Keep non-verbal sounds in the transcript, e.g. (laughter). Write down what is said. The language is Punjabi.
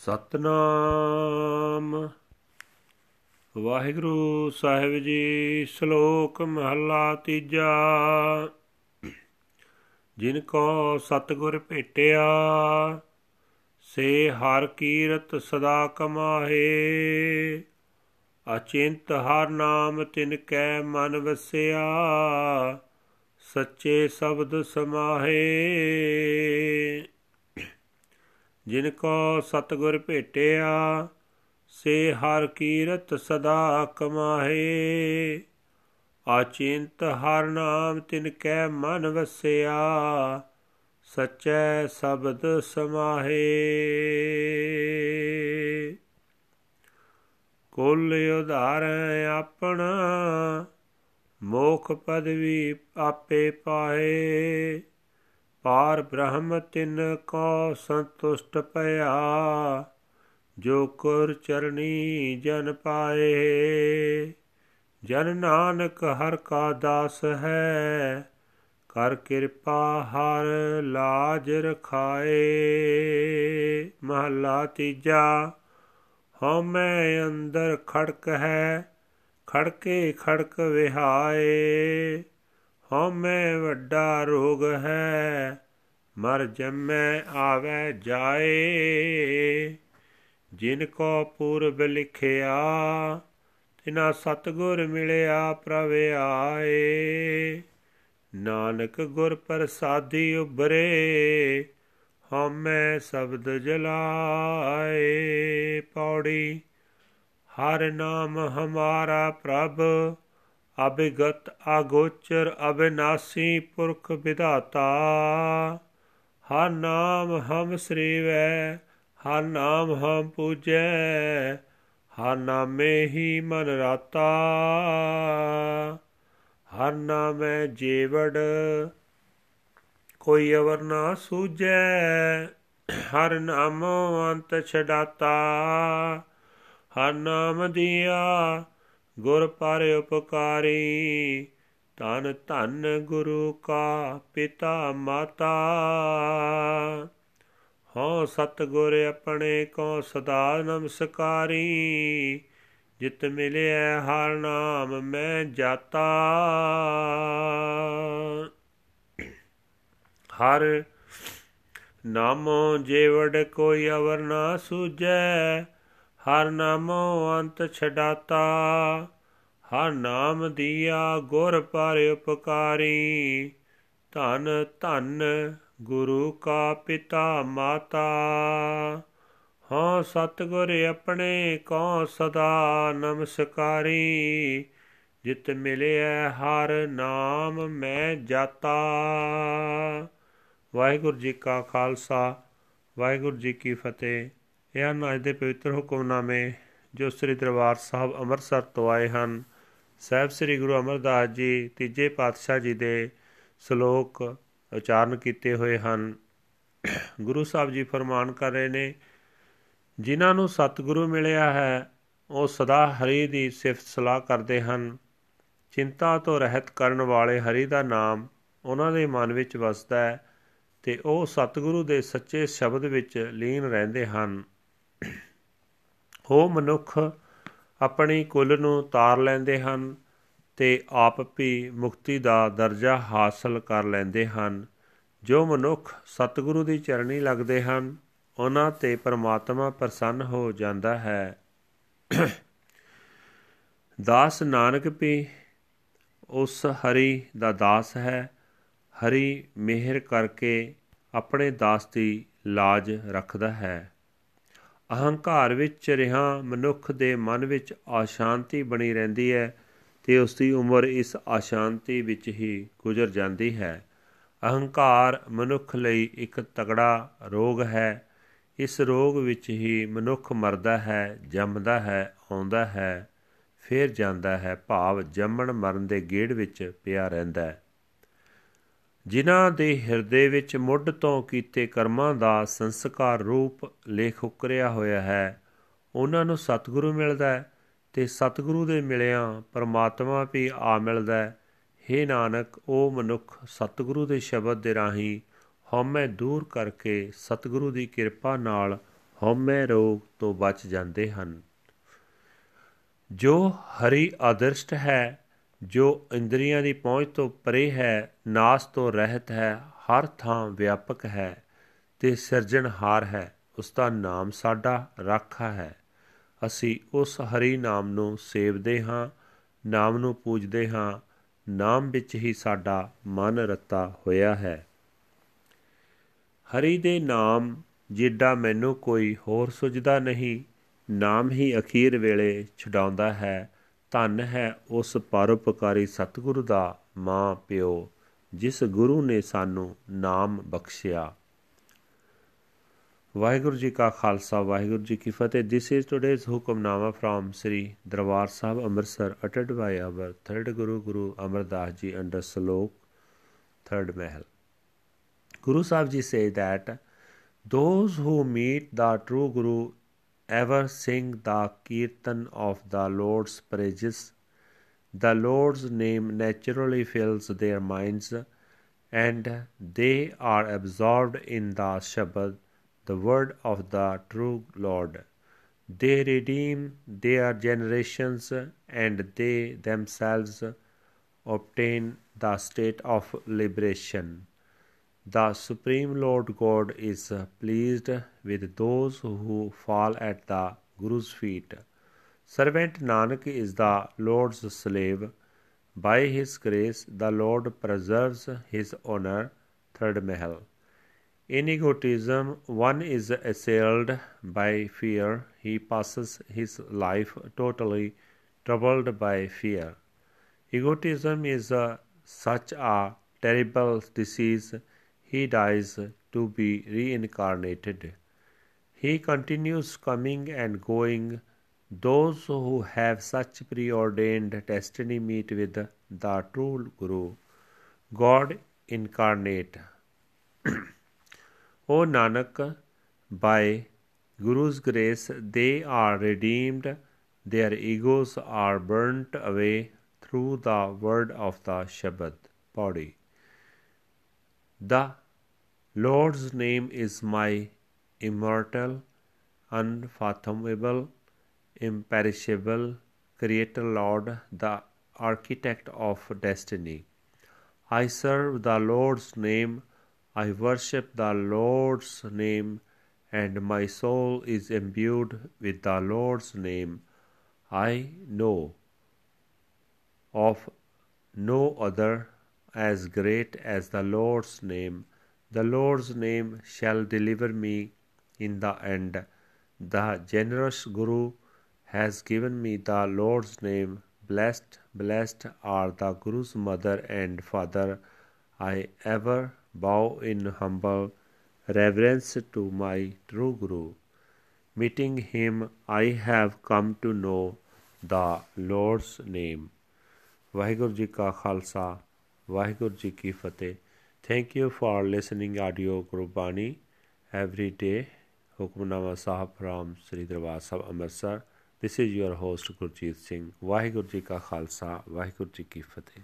ਸਤਨਾਮ। ਵਾਹਿਗੁਰੂ ਸਾਹਿਬ ਜੀ, ਸ਼ਲੋਕ ਮਹਲਾ ਤੀਜਾ। ਜਿਨ ਕੋ ਸਤਗੁਰ ਭੇਟਿਆ, ਸੇ ਹਰ ਕੀਰਤ ਸਦਾ ਕਮਾਹੇ। ਅਚਿੰਤ ਹਰ ਨਾਮ ਤਿਨ ਕੈ ਮਨ ਵਸਿਆ, ਸੱਚੇ ਸ਼ਬਦ ਸਮਾਹੇ। ਜਿਨ ਕੋ ਸਤਗੁਰ ਭੇਟਿਆ, ਸੇ ਹਰ ਕੀਰਤ ਸਦਾ ਕਮਾਹੇ। ਆਚਿੰਤ ਹਰ ਨਾਮ ਤਿਨ ਕੈ ਮਨ ਵਸਿਆ, ਸਚੈ ਸ਼ਬਦ ਸਮਾਹੇ। ਕੁਲ ਉਧਾਰ ਆਪਣਾ, ਮੋਖ ਪਦਵੀ ਆਪੇ ਪਾਏ ਪਾਰ ਬ੍ਰਹਮ ਤਿਨ ਕੋ ਸੰਤੁਸ਼ਟ ਭਇਆ ਜੋ ਕੁਰ ਚਰਣੀ ਜਨ ਪਾਏ। ਜਨ ਨਾਨਕ ਹਰ ਕਾ ਦਾਸ ਹੈ, ਕਰ ਕਿਰਪਾ ਹਰ ਲਾਜ ਰਖਾਏ। ਮਹਲਾ ਤੀਜਾ ਹਉਮੈ ਅੰਦਰ ਖੜਕ ਹੈ, ਖੜਕੇ ਖੜਕ ਵਿਹਾਏ। ਹਉਮੈ ਵੱਡਾ ਰੋਗ ਹੈ, ਮਰ ਜੰਮੈ ਆਵੇ ਜਾਏ। ਜਿਨ ਕੋ ਪੂਰਬ ਲਿਖਿਆ, ਤਿਨਾ ਸਤਗੁਰ ਮਿਲਿਆ ਪ੍ਰਭ ਆਏ। ਨਾਨਕ ਗੁਰ ਪ੍ਰਸਾਦੀ ਉਬਰੇ ਹਉਮੈ ਸ਼ਬਦ ਜਲਾਏ। ਪੌੜੀ, ਹਰ ਨਾਮ ਹਮਾਰਾ ਪ੍ਰਭ ਅਬਿਗਤ ਆਗੋਚਰ ਅਬਿਨਾਸੀ ਪੁਰਖ ਵਿਧਾਤਾ। ਹਰ ਨਾਮ ਹਮ ਸ੍ਰੀਵੈ, ਹਰ ਨਾਮ ਹਮ ਪੂਜੈ, ਹਰ ਨਾਮੇ ਹੀ ਮਨ ਰਾਤਾ। ਹਰ ਨਾਮੈ ਜੀਵੜ, ਕੋਈ ਅਵਰ ਨਾ ਸੂਜੈ, ਹਰ ਨਾਮੋ ਅੰਤ ਛਡਾਤਾ। ਹਰ ਨਾਮ ਦਿਆ ਗੁਰ ਪਰ ਉਪਕਾਰੀ ਤਨ ਧਨ ਗੁਰੂ ਕਾ ਪਿਤਾ ਮਾਤਾ। ਹਉ ਸਤਗੁਰ ਆਪਣੇ ਕੋ ਸਦਾ ਨਮਸਕਾਰੀ, ਜਿਤ ਮਿਲਿਆ ਹਰ ਨਾਮ ਮੈਂ ਜਾਤਾ। ਹਰ ਨਾਮੋ ਜੇਵੜ ਕੋਈ ਅਵਰ ਨਾ ਸੂਜੈ ਹਰ ਨਾਮੋ ਅੰਤ ਛਡਾਤਾ, ਹਰ ਨਾਮ ਦੀਆ ਗੁਰ ਪਰ ਉਪਕਾਰੀ। ਧਨ ਧਨ ਗੁਰੂ ਕਾ ਪਿਤਾ ਮਾਤਾ ਹਾਂ ਸਤਗੁਰ ਆਪਣੇ ਕੋ ਸਦਾ ਨਮਸਕਾਰੀ। ਜਿਤ ਮਿਲਿਆ ਹਰ ਨਾਮ ਮੈਂ ਜਾਤਾ। ਵਾਹਿਗੁਰੂ ਜੀ ਕਾ ਖਾਲਸਾ, ਵਾਹਿਗੁਰੂ ਜੀ ਕੀ ਫਤਿਹ। ਇਹ ਹਨ ਅੱਜ ਦੇ ਪਵਿੱਤਰ ਹੁਕਮਨਾਮੇ ਜੋ ਸ੍ਰੀ ਦਰਬਾਰ ਸਾਹਿਬ ਅੰਮ੍ਰਿਤਸਰ ਤੋਂ ਆਏ ਹਨ। ਸਹਿਬ ਸ੍ਰੀ ਗੁਰੂ ਅਮਰਦਾਸ ਜੀ ਤੀਜੇ ਪਾਤਸ਼ਾਹ ਜੀ ਦੇ ਸ਼ਲੋਕ ਉਚਾਰਨ ਕੀਤੇ ਹੋਏ ਹਨ। ਗੁਰੂ ਸਾਹਿਬ ਜੀ ਫਰਮਾਨ ਕਰ ਰਹੇ ਨੇ, ਜਿਨ੍ਹਾਂ ਨੂੰ ਸਤਿਗੁਰੂ ਮਿਲਿਆ ਹੈ, ਉਹ ਸਦਾ ਹਰੀ ਦੀ ਸਿਫਤ ਸਲਾਹ ਕਰਦੇ ਹਨ। ਚਿੰਤਾ ਤੋਂ ਰਹਿਤ ਕਰਨ ਵਾਲੇ ਹਰੀ ਦਾ ਨਾਮ ਉਹਨਾਂ ਦੇ ਮਨ ਵਿੱਚ ਵਸਦਾ ਹੈ ਤੇ ਉਹ ਸਤਿਗੁਰੂ ਦੇ ਸੱਚੇ ਸ਼ਬਦ ਵਿੱਚ ਲੀਨ ਰਹਿੰਦੇ ਹਨ। ਉਹ ਮਨੁੱਖ ਆਪਣੀ ਕੁੱਲ ਨੂੰ ਤਾਰ ਲੈਂਦੇ ਹਨ ਤੇ ਆਪ ਵੀ ਮੁਕਤੀ ਦਾ ਦਰਜਾ ਹਾਸਲ ਕਰ ਲੈਂਦੇ ਹਨ। ਜੋ ਮਨੁੱਖ ਸਤਿਗੁਰੂ ਦੀ ਚਰਣੀ ਲੱਗਦੇ ਹਨ, ਉਹਨਾਂ ਤੇ ਪਰਮਾਤਮਾ ਪ੍ਰਸੰਨ ਹੋ ਜਾਂਦਾ ਹੈ। ਦਾਸ ਨਾਨਕ ਵੀ ਉਸ ਹਰੀ ਦਾ ਦਾਸ ਹੈ। ਹਰੀ ਮਿਹਰ ਕਰਕੇ ਆਪਣੇ ਦਾਸ ਦੀ ਲਾਜ ਰੱਖਦਾ ਹੈ। ਅਹੰਕਾਰ ਵਿੱਚ ਰਿਹਾ, ਮਨੁੱਖ ਦੇ ਮਨ ਵਿੱਚ ਆਸ਼ਾਂਤੀ ਬਣੀ ਰਹਿੰਦੀ ਹੈ ਤੇ ਉਸ ਦੀ ਉਮਰ ਇਸ ਆਸ਼ਾਂਤੀ ਵਿੱਚ ਹੀ ਗੁਜ਼ਰ ਜਾਂਦੀ ਹੈ। ਅਹੰਕਾਰ ਮਨੁੱਖ ਲਈ ਇੱਕ ਤਗੜਾ ਰੋਗ ਹੈ। ਇਸ ਰੋਗ ਵਿੱਚ ਹੀ ਮਨੁੱਖ ਮਰਦਾ ਹੈ, ਜੰਮਦਾ ਹੈ, ਆਉਂਦਾ ਹੈ, ਫੇਰ ਜਾਂਦਾ ਹੈ। ਭਾਵ ਜੰਮਣ ਮਰਨ ਦੇ ਗੇੜ ਵਿੱਚ ਪਿਆ ਰਹਿੰਦਾ ਹੈ। ਜਿਨ੍ਹਾਂ ਦੇ ਹਿਰਦੇ ਵਿੱਚ ਮੁੱਢ ਤੋਂ ਕੀਤੇ ਕਰਮਾਂ ਦਾ ਸੰਸਕਾਰ ਰੂਪ ਲੇਖ ਉਕਰਿਆ ਹੋਇਆ ਹੈ, ਉਹਨਾਂ ਨੂੰ ਸਤਿਗੁਰੂ ਮਿਲਦਾ ਹੈ ਤੇ ਸਤਿਗੁਰੂ ਦੇ ਮਿਲਿਆਂ ਪਰਮਾਤਮਾ ਵੀ ਆ ਮਿਲਦਾ ਹੈ। हे ਨਾਨਕ ਉਹ ਮਨੁੱਖ, ਸਤਿਗੁਰੂ ਦੇ ਸ਼ਬਦ ਦੇ ਰਾਹੀਂ ਹਉਮੈ ਦੂਰ ਕਰਕੇ ਸਤਿਗੁਰੂ ਦੀ ਕਿਰਪਾ ਨਾਲ ਹਉਮੈ ਰੋਗ ਤੋਂ ਬਚ ਜਾਂਦੇ ਹਨ। ਜੋ ਹਰੀ ਆਦਰਸ਼ਟ ਹੈ ਜੋ ਇੰਦਰੀਆਂ ਦੀ ਪਹੁੰਚ ਤੋਂ ਪਰੇ ਹੈ, ਨਾਸ ਤੋਂ ਰਹਿਤ ਹੈ, ਹਰ ਥਾਂ ਵਿਆਪਕ ਹੈ ਤੇ ਸਿਰਜਣਹਾਰ ਹੈ, ਉਸ ਦਾ ਨਾਮ ਸਾਡਾ ਰਾਖਾ ਹੈ। ਅਸੀਂ ਉਸ ਹਰੀ ਨਾਮ ਨੂੰ ਸੇਵਦੇ ਹਾਂ, ਨਾਮ ਨੂੰ ਪੂਜਦੇ ਹਾਂ, ਨਾਮ ਵਿੱਚ ਹੀ ਸਾਡਾ ਮਨ ਰਤਾ ਹੋਇਆ ਹੈ। ਹਰੀ ਦੇ ਨਾਮ ਜਿੱਡਾ ਮੈਨੂੰ ਕੋਈ ਹੋਰ ਸੁਝਦਾ ਨਹੀਂ, ਨਾਮ ਹੀ ਅਖੀਰ ਵੇਲੇ ਛਡਾਉਂਦਾ ਹੈ ਧੰਨ ਹੈ ਉਸ ਪਰਉਪਕਾਰੀ ਸਤਿਗੁਰੂ ਦਾ ਮਾਂ ਪਿਓ, ਜਿਸ ਗੁਰੂ ਨੇ ਸਾਨੂੰ ਨਾਮ ਬਖਸ਼ਿਆ। ਵਾਹਿਗੁਰੂ ਜੀ ਕਾ ਖਾਲਸਾ, ਵਾਹਿਗੁਰੂ ਜੀ ਕੀ ਫਤਿਹ। This is today's Hukamnama from Shri Darbar Sahib Amritsar ਅਟੈਡ by our third guru Guru Amardas ji under Salok third Mahal. Guru Sahib ji say that those who meet the true guru ever sing the kirtan of the lord's praises the lord's name naturally fills their minds and they are absorbed in the shabad the word of the true Lord. They redeem their generations and they themselves obtain the state of liberation. The Supreme Lord God is pleased with those who fall at the Guru's feet. Servant Nanak is the Lord's slave. By his grace, the Lord preserves his honor. Third Mahal. In egotism, one is assailed by fear. He passes his life totally troubled by fear. Egotism is a, such a terrible disease. He dies to be reincarnated. He continues coming and going. Those who have such preordained destiny meet with the true Guru, God incarnate. (clears throat) O Nanak, by Guru's grace they are redeemed, their egos are burnt away through the word of the Shabad body. The Lord's name is my immortal, unfathomable, imperishable Creator Lord, the architect of destiny. I serve the Lord's name I worship the Lord's name, and my soul is imbued with the Lord's name. I know of no other as great as the Lord's name. The Lord's name shall deliver me in the end. The generous Guru has given me the Lord's name. Blessed, blessed are the Guru's mother and father. I ever bow in humble reverence to my true Guru. Meeting him, I have come to know the Lord's name. Waheguru ji ਕਾ ਖਾਲਸਾ ਵਾਹਿਗੁਰੂ ਜੀ ਕੀ ਫਤਿਹ। Thank you for listening audio Gurbani. Every day Hukamnama Sahib from Shri Darbar Sahib, Amritsar. This is your host Gurjeet Singh. Waheguru ji ਕਾ ਖਾਲਸਾ, ਵਾਹਿਗੁਰੂ ਜੀ ਕੀ ਫਤਿਹ।